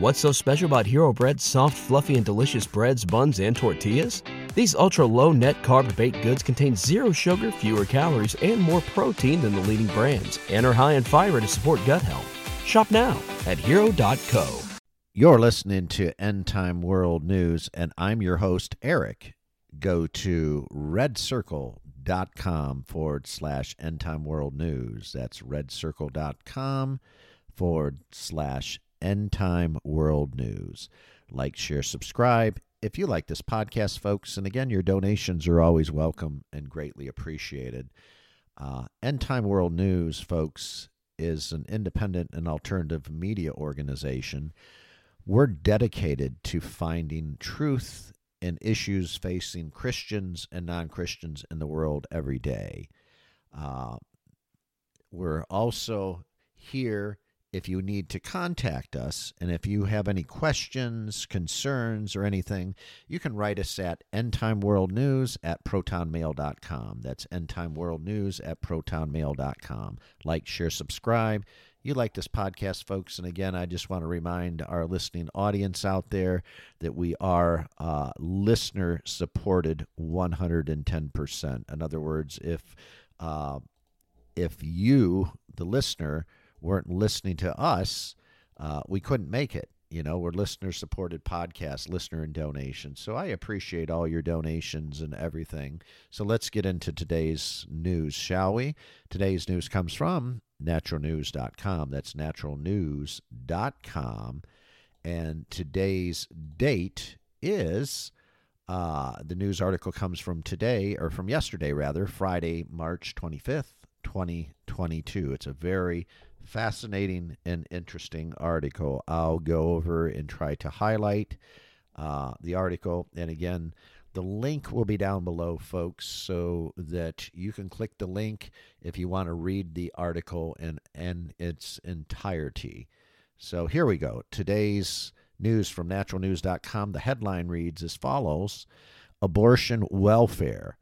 What's so special about Hero Bread's soft, fluffy, and delicious breads, buns, and tortillas? These ultra low net carb baked goods contain zero sugar, fewer calories, and more protein than the leading brands, and are high in fiber to support gut health. Shop now at hero.co. You're listening to End Time World News, and I'm your host, Eric. Go to redcircle.com forward slash End Time World News. That's redcircle.com forward slash End Time World News. Like, share, subscribe. If you like this podcast, folks, and again, your donations are always welcome and greatly appreciated. Uh, End Time World News, folks, is an independent and alternative media organization. We're dedicated to finding truth in issues facing Christians and non Christians in the world every day. Uh, we're also here if you need to contact us. And if you have any questions, concerns, or anything, you can write us at endtimeworldnews at protonmail.com. That's endtimeworldnews at protonmail.com. Like, share, subscribe. You like this podcast, folks. And again, I just want to remind our listening audience out there that we are uh, listener supported 110%. In other words, if uh, if you, the listener, weren't listening to us, uh, we couldn't make it. You know, we're listener supported podcast, listener and donations. So I appreciate all your donations and everything. So let's get into today's news, shall we? Today's news comes from naturalnews.com. That's naturalnews.com. And today's date is uh, the news article comes from today, or from yesterday rather, Friday, March 25th, 2022. It's a very fascinating and interesting article. I'll go over and try to highlight uh, the article. And again, the link will be down below, folks, so that you can click the link if you want to read the article in, in its entirety. So here we go. Today's news from naturalnews.com. The headline reads as follows Abortion welfare.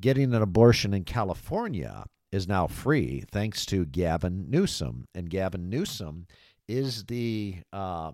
Getting an abortion in California is now free thanks to Gavin Newsom. And Gavin Newsom is the uh,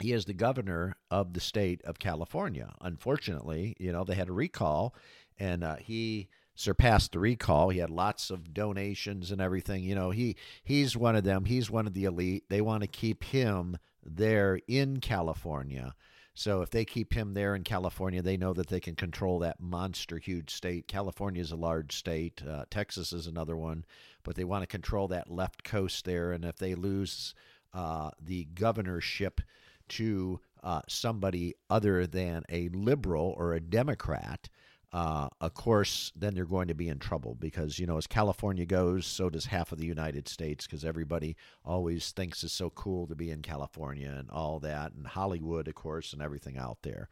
he is the governor of the state of California. Unfortunately, you know they had a recall, and uh, he surpassed the recall. He had lots of donations and everything. You know he he's one of them. He's one of the elite. They want to keep him there in California. So if they keep him there in California, they know that they can control that monster huge state. California is a large state. Uh, Texas is another one, but they want to control that left coast there. And if they lose uh, the governorship to uh, somebody other than a liberal or a Democrat, uh, of course, then they're going to be in trouble because, you know, as California goes, so does half of the United States because everybody always thinks it's so cool to be in California and all that, and Hollywood, of course, and everything out there.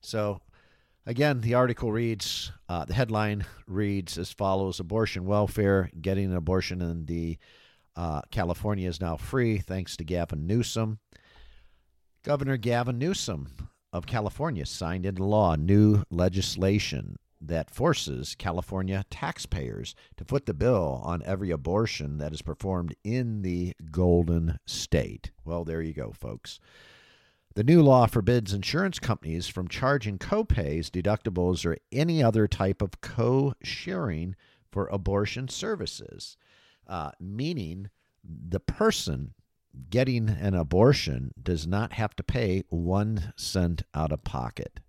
So, again, the article reads uh, the headline reads as follows Abortion welfare, getting an abortion in the uh, California is now free thanks to Gavin Newsom. Governor Gavin Newsom of California signed into law new legislation that forces California taxpayers to foot the bill on every abortion that is performed in the Golden State. Well, there you go, folks. The new law forbids insurance companies from charging copays, deductibles, or any other type of co sharing for abortion services, uh, meaning the person getting an abortion does not have to pay one cent out of pocket.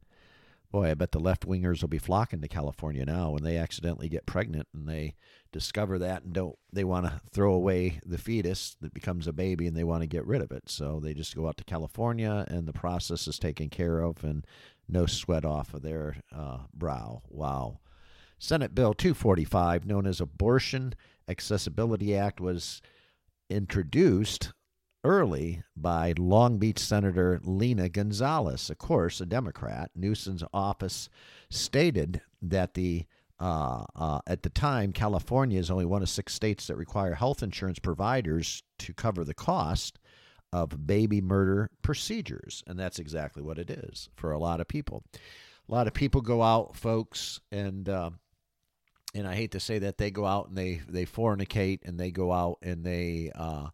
Boy, I bet the left wingers will be flocking to California now when they accidentally get pregnant and they discover that and don't they want to throw away the fetus that becomes a baby and they want to get rid of it. So they just go out to California and the process is taken care of and no sweat off of their uh, brow. Wow. Senate Bill 245, known as Abortion Accessibility Act, was introduced early by Long Beach Senator Lena Gonzalez, of course, a Democrat. Newsom's office stated that the uh, uh, at the time, California is only one of six states that require health insurance providers to cover the cost of baby murder procedures. And that's exactly what it is for a lot of people. A lot of people go out, folks, and uh, and I hate to say that they go out and they they fornicate and they go out and they uh,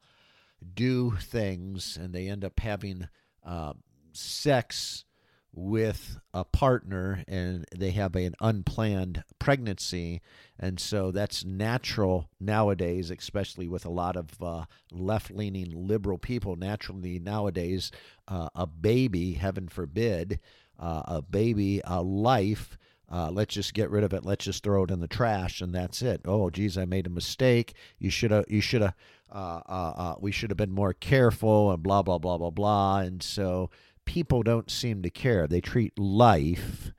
do things and they end up having uh, sex with a partner and they have an unplanned pregnancy. And so that's natural nowadays especially with a lot of uh, left-leaning liberal people naturally nowadays uh, a baby heaven forbid uh, a baby a life uh, let's just get rid of it. Let's just throw it in the trash, and that's it. Oh, geez, I made a mistake. You should have. You should have. Uh, uh, uh, we should have been more careful, and blah blah blah blah blah. And so people don't seem to care. They treat life,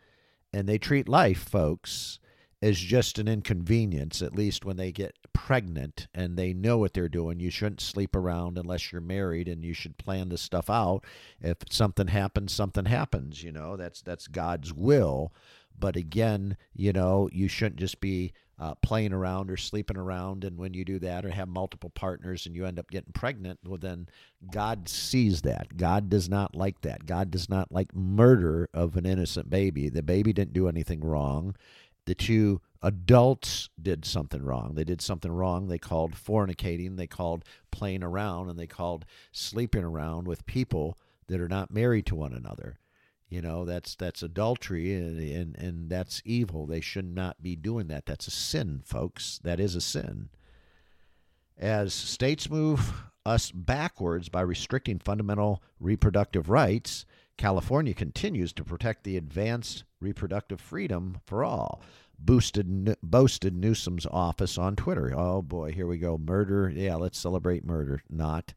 and they treat life, folks, as just an inconvenience. At least when they get pregnant and they know what they're doing. You shouldn't sleep around unless you're married, and you should plan this stuff out. If something happens, something happens. You know that's that's God's will. But again, you know, you shouldn't just be uh, playing around or sleeping around. And when you do that or have multiple partners and you end up getting pregnant, well, then God sees that. God does not like that. God does not like murder of an innocent baby. The baby didn't do anything wrong. The two adults did something wrong. They did something wrong. They called fornicating, they called playing around, and they called sleeping around with people that are not married to one another. You know, that's that's adultery and, and and that's evil. They should not be doing that. That's a sin, folks. That is a sin. As states move us backwards by restricting fundamental reproductive rights, California continues to protect the advanced reproductive freedom for all. Boosted, boasted Newsom's office on Twitter. Oh boy, here we go. Murder. Yeah, let's celebrate murder. Not.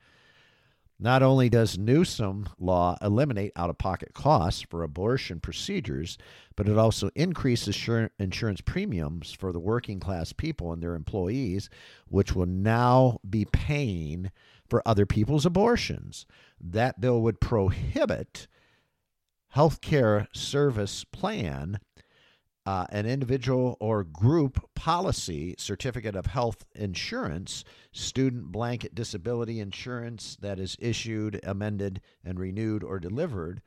Not only does Newsom law eliminate out of pocket costs for abortion procedures, but it also increases insurance premiums for the working class people and their employees, which will now be paying for other people's abortions. That bill would prohibit health care service plan uh, an individual or group policy certificate of health insurance, student blanket disability insurance that is issued, amended, and renewed or delivered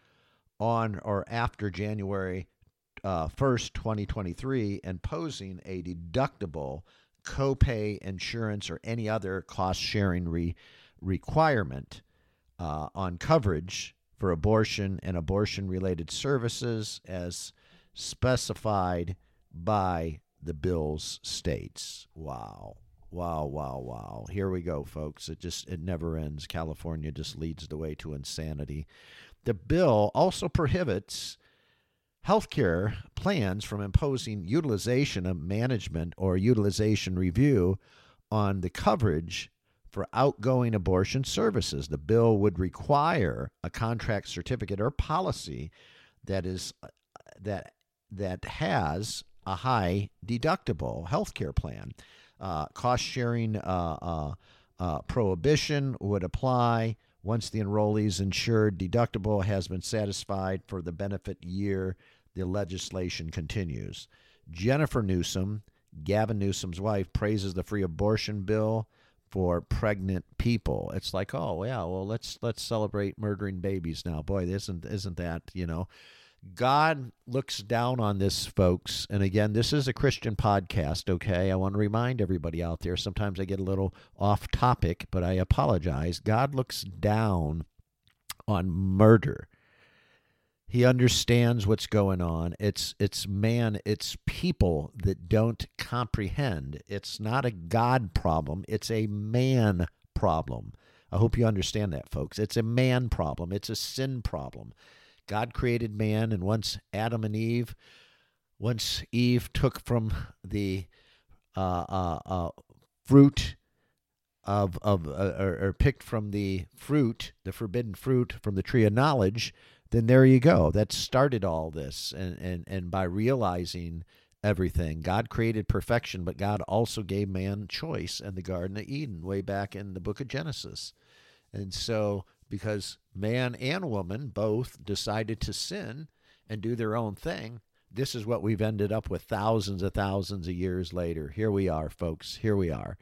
on or after January uh, 1st, 2023, and posing a deductible copay insurance or any other cost sharing re- requirement uh, on coverage for abortion and abortion related services as specified by the bill's states. Wow. Wow, wow, wow. Here we go, folks. It just it never ends. California just leads the way to insanity. The bill also prohibits healthcare plans from imposing utilization of management or utilization review on the coverage for outgoing abortion services. The bill would require a contract certificate or policy that is that that has a high deductible health care plan. Uh, cost sharing uh, uh, uh, prohibition would apply once the enrollee's insured deductible has been satisfied for the benefit year. The legislation continues. Jennifer Newsom, Gavin Newsom's wife, praises the free abortion bill for pregnant people. It's like, oh yeah, well let's let's celebrate murdering babies now. Boy, isn't isn't that you know? God looks down on this, folks. And again, this is a Christian podcast, okay? I want to remind everybody out there. Sometimes I get a little off topic, but I apologize. God looks down on murder. He understands what's going on. It's it's man, it's people that don't comprehend. It's not a God problem, it's a man problem. I hope you understand that, folks. It's a man problem. It's a sin problem. God created man, and once Adam and Eve, once Eve took from the uh, uh, uh, fruit of of uh, or, or, picked from the fruit, the forbidden fruit from the tree of knowledge, then there you go. That started all this, and and and by realizing everything, God created perfection, but God also gave man choice in the Garden of Eden way back in the Book of Genesis. And so, because man and woman both decided to sin and do their own thing, this is what we've ended up with thousands of thousands of years later. Here we are, folks. Here we are.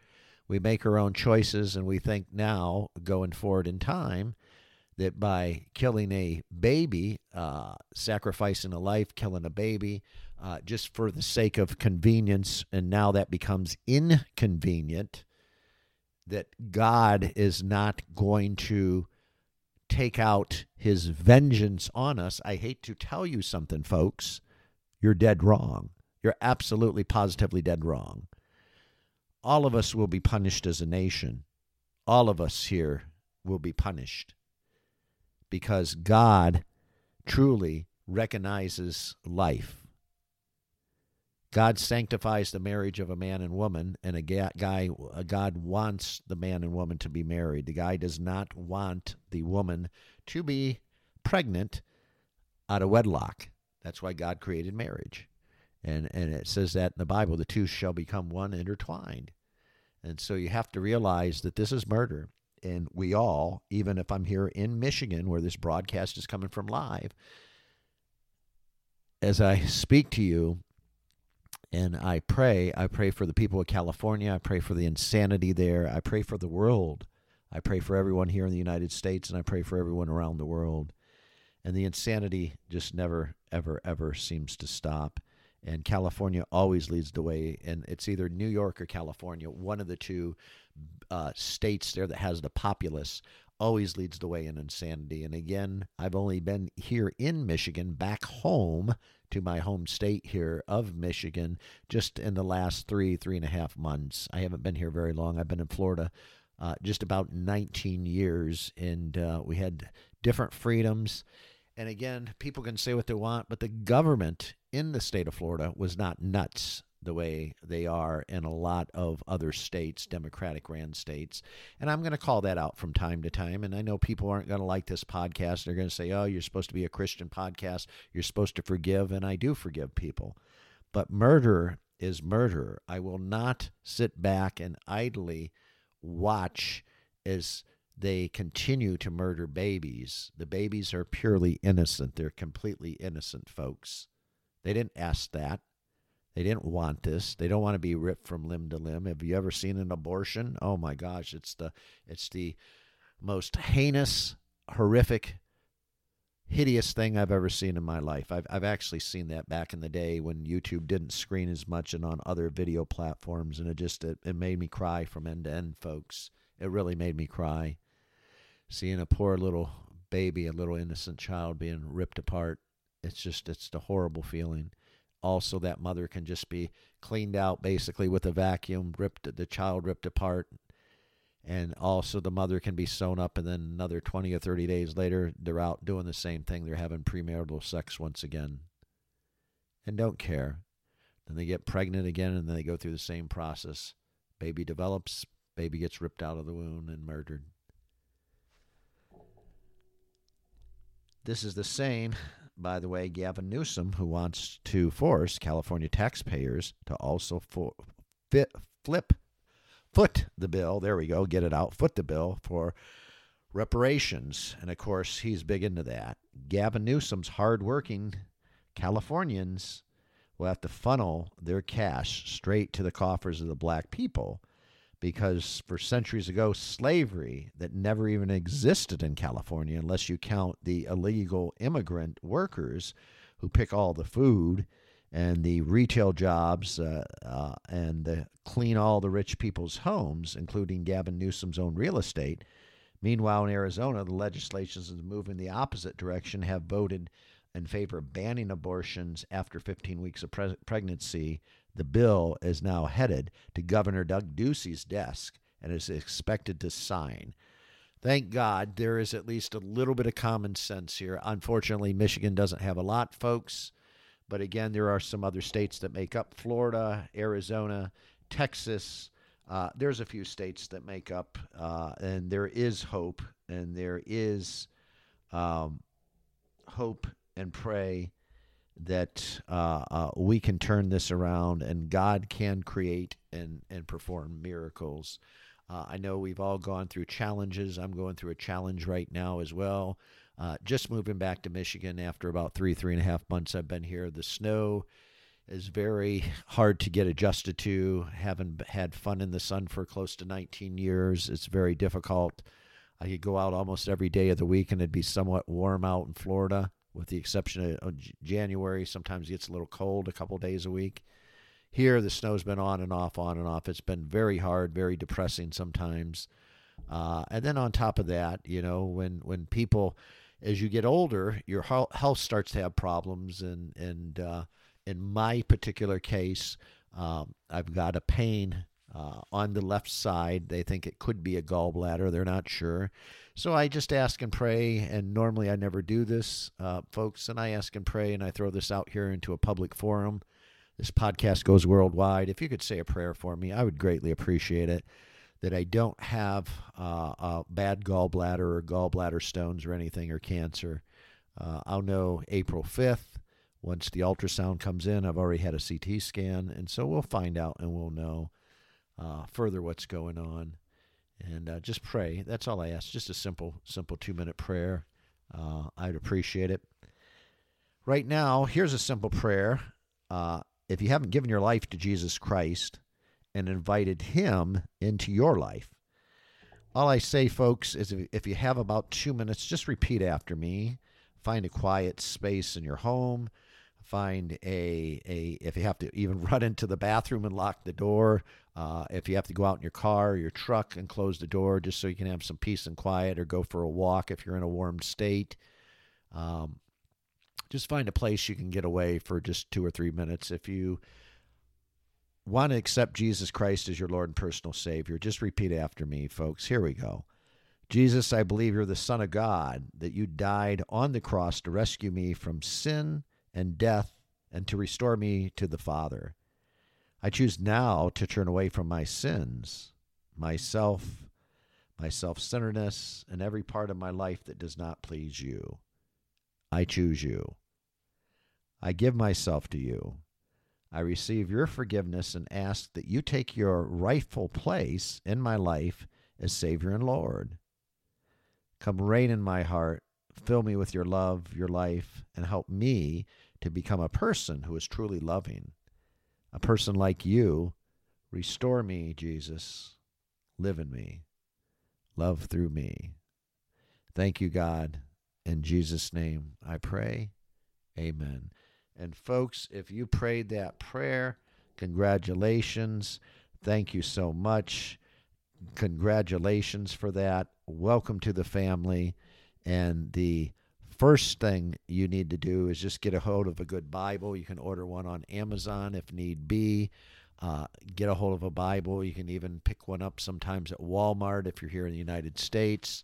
We make our own choices, and we think now, going forward in time, that by killing a baby, uh, sacrificing a life, killing a baby, uh, just for the sake of convenience, and now that becomes inconvenient, that God is not going to take out his vengeance on us. I hate to tell you something, folks. You're dead wrong. You're absolutely positively dead wrong. All of us will be punished as a nation. All of us here will be punished because God truly recognizes life. God sanctifies the marriage of a man and woman, and a guy, a God wants the man and woman to be married. The guy does not want the woman to be pregnant out of wedlock. That's why God created marriage. And, and it says that in the Bible the two shall become one intertwined. And so you have to realize that this is murder. And we all, even if I'm here in Michigan where this broadcast is coming from live, as I speak to you, and I pray, I pray for the people of California. I pray for the insanity there. I pray for the world. I pray for everyone here in the United States, and I pray for everyone around the world. And the insanity just never, ever, ever seems to stop. And California always leads the way. And it's either New York or California, one of the two uh, states there that has the populace always leads the way in insanity. And again, I've only been here in Michigan, back home to my home state here of Michigan just in the last three, three and a half months. I haven't been here very long. I've been in Florida uh, just about 19 years, and uh, we had different freedoms. And again, people can say what they want, but the government in the state of Florida was not nuts the way they are in a lot of other states, Democratic ran states. And I'm going to call that out from time to time. And I know people aren't going to like this podcast. They're going to say, oh, you're supposed to be a Christian podcast. You're supposed to forgive. And I do forgive people. But murder is murder. I will not sit back and idly watch as they continue to murder babies. The babies are purely innocent. They're completely innocent folks. They didn't ask that. They didn't want this. They don't want to be ripped from limb to limb. Have you ever seen an abortion? Oh my gosh, it's the it's the most heinous, horrific, hideous thing I've ever seen in my life. I've I've actually seen that back in the day when YouTube didn't screen as much and on other video platforms and it just it, it made me cry from end to end, folks. It really made me cry. Seeing a poor little baby, a little innocent child being ripped apart. It's just it's a horrible feeling also that mother can just be cleaned out basically with a vacuum, ripped the child ripped apart, and also the mother can be sewn up, and then another 20 or 30 days later, they're out doing the same thing. They're having premarital sex once again, and don't care. Then they get pregnant again, and then they go through the same process. Baby develops, baby gets ripped out of the womb and murdered. This is the same by the way, Gavin Newsom, who wants to force California taxpayers to also fit, flip, foot the bill. There we go, get it out, foot the bill for reparations. And of course, he's big into that. Gavin Newsom's hardworking Californians will have to funnel their cash straight to the coffers of the black people because for centuries ago, slavery that never even existed in California, unless you count the illegal immigrant workers who pick all the food and the retail jobs uh, uh, and the, clean all the rich people's homes, including Gavin Newsom's own real estate. Meanwhile, in Arizona, the legislation is moving the opposite direction, have voted in favor of banning abortions after 15 weeks of pre- pregnancy the bill is now headed to Governor Doug Ducey's desk and is expected to sign. Thank God there is at least a little bit of common sense here. Unfortunately, Michigan doesn't have a lot, folks. But again, there are some other states that make up Florida, Arizona, Texas. Uh, there's a few states that make up, uh, and there is hope, and there is um, hope and pray that uh, uh, we can turn this around and God can create and, and perform miracles. Uh, I know we've all gone through challenges. I'm going through a challenge right now as well. Uh, just moving back to Michigan after about three, three and a half months I've been here. The snow is very hard to get adjusted to. Haven't had fun in the sun for close to 19 years. It's very difficult. I could go out almost every day of the week and it'd be somewhat warm out in Florida, with the exception of January. Sometimes it gets a little cold a couple days a week. Here, the snow's been on and off, on and off. It's been very hard, very depressing sometimes. Uh, and then on top of that, you know, when when people, as you get older, your health starts to have problems, and and uh, in my particular case, um, I've got a pain uh, on the left side. They think it could be a gallbladder. They're not sure. So I just ask and pray. And normally I never do this, uh, folks. And I ask and pray, and I throw this out here into a public forum. This podcast goes worldwide. If you could say a prayer for me, I would greatly appreciate it. That I don't have uh, a bad gallbladder or gallbladder stones or anything or cancer. Uh, I'll know April 5th once the ultrasound comes in, I've already had a CT scan, and so we'll find out and we'll know uh, further what's going on. And uh, just pray. That's all I ask. Just a simple, simple two minute prayer. Uh, I'd appreciate it. Right now, here's a simple prayer. Uh, if you haven't given your life to Jesus Christ and invited Him into your life, all I say, folks, is if you have about two minutes, just repeat after me. Find a quiet space in your home find a a if you have to even run into the bathroom and lock the door uh, if you have to go out in your car or your truck and close the door just so you can have some peace and quiet or go for a walk if you're in a warm state um, just find a place you can get away for just two or three minutes. If you want to accept jesus christ as your lord and personal savior just repeat after me folks. Here we go. Jesus i believe you're the son of god that you died on the cross to rescue me from sin and death and to restore me to the Father. I choose now to turn away from my sins, myself, my self centeredness, and every part of my life that does not please you. I choose you. I give myself to you. I receive your forgiveness and ask that you take your rightful place in my life as Savior and Lord. Come reign in my heart Fill me with your love, your life, and help me to become a person who is truly loving. A person like you. Restore me, Jesus. Live in me. Love through me. Thank you, God. In Jesus' name I pray. Amen. And folks, if you prayed that prayer, congratulations. Thank you so much. Congratulations for that. Welcome to the family. And the first thing you need to do is just get a hold of a good Bible. You can order one on Amazon if need be. Uh, get a hold of a Bible. You can even pick one up sometimes at Walmart if you're here in the United States.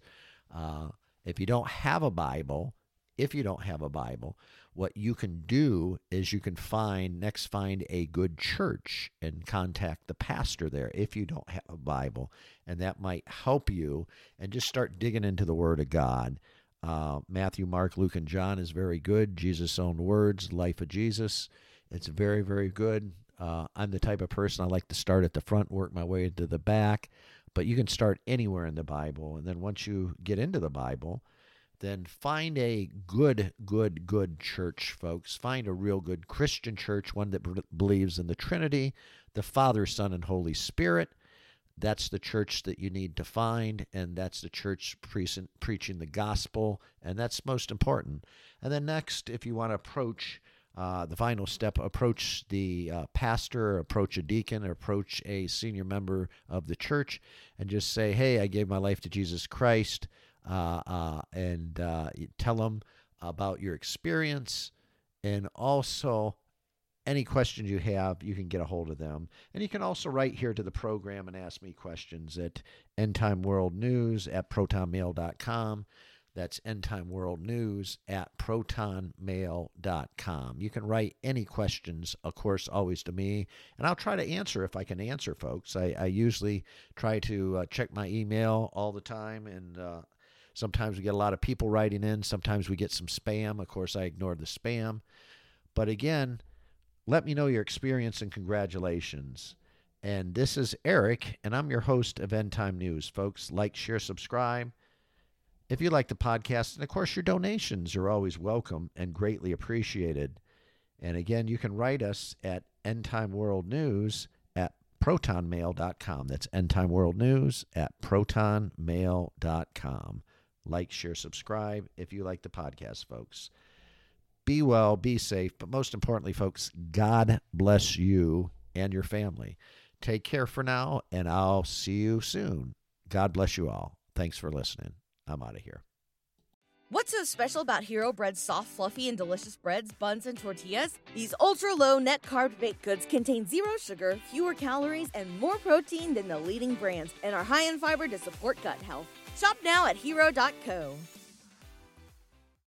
Uh, if you don't have a Bible, if you don't have a Bible, what you can do is you can find next find a good church and contact the pastor there if you don't have a Bible, and that might help you. And just start digging into the Word of God. Uh, Matthew, Mark, Luke, and John is very good. Jesus' own words, Life of Jesus. It's very, very good. Uh, I'm the type of person I like to start at the front, work my way to the back, but you can start anywhere in the Bible. And then once you get into the Bible, then find a good, good, good church, folks. Find a real good Christian church, one that b- believes in the Trinity, the Father, Son, and Holy Spirit. That's the church that you need to find, and that's the church pre- preaching the gospel, and that's most important. And then next, if you want to approach uh, the final step, approach the uh, pastor, approach a deacon, approach a senior member of the church, and just say, "Hey, I gave my life to Jesus Christ." uh, uh, and uh, tell them about your experience and also any questions you have, you can get a hold of them. And you can also write here to the program and ask me questions at Endtime World News at protonmail.com. That's Endtime World News at protonmail.com. You can write any questions, of course, always to me, and I'll try to answer if I can answer, folks. I, I usually try to uh, check my email all the time and uh, Sometimes we get a lot of people writing in. Sometimes we get some spam. Of course, I ignored the spam. But again, let me know your experience and congratulations. And this is Eric, and I'm your host of End Time News. Folks, like, share, subscribe. If you like the podcast, and of course, your donations are always welcome and greatly appreciated. And again, you can write us at End Time World News at protonmail.com. That's End Time World News at protonmail.com. Like, share, subscribe if you like the podcast, folks. Be well, be safe, but most importantly, folks, God bless you and your family. Take care for now, and I'll see you soon. God bless you all. Thanks for listening. I'm out of here. What's so special about Hero Bread's soft, fluffy, and delicious breads, buns, and tortillas? These ultra low net carb baked goods contain zero sugar, fewer calories, and more protein than the leading brands, and are high in fiber to support gut health. Shop now at hero.co.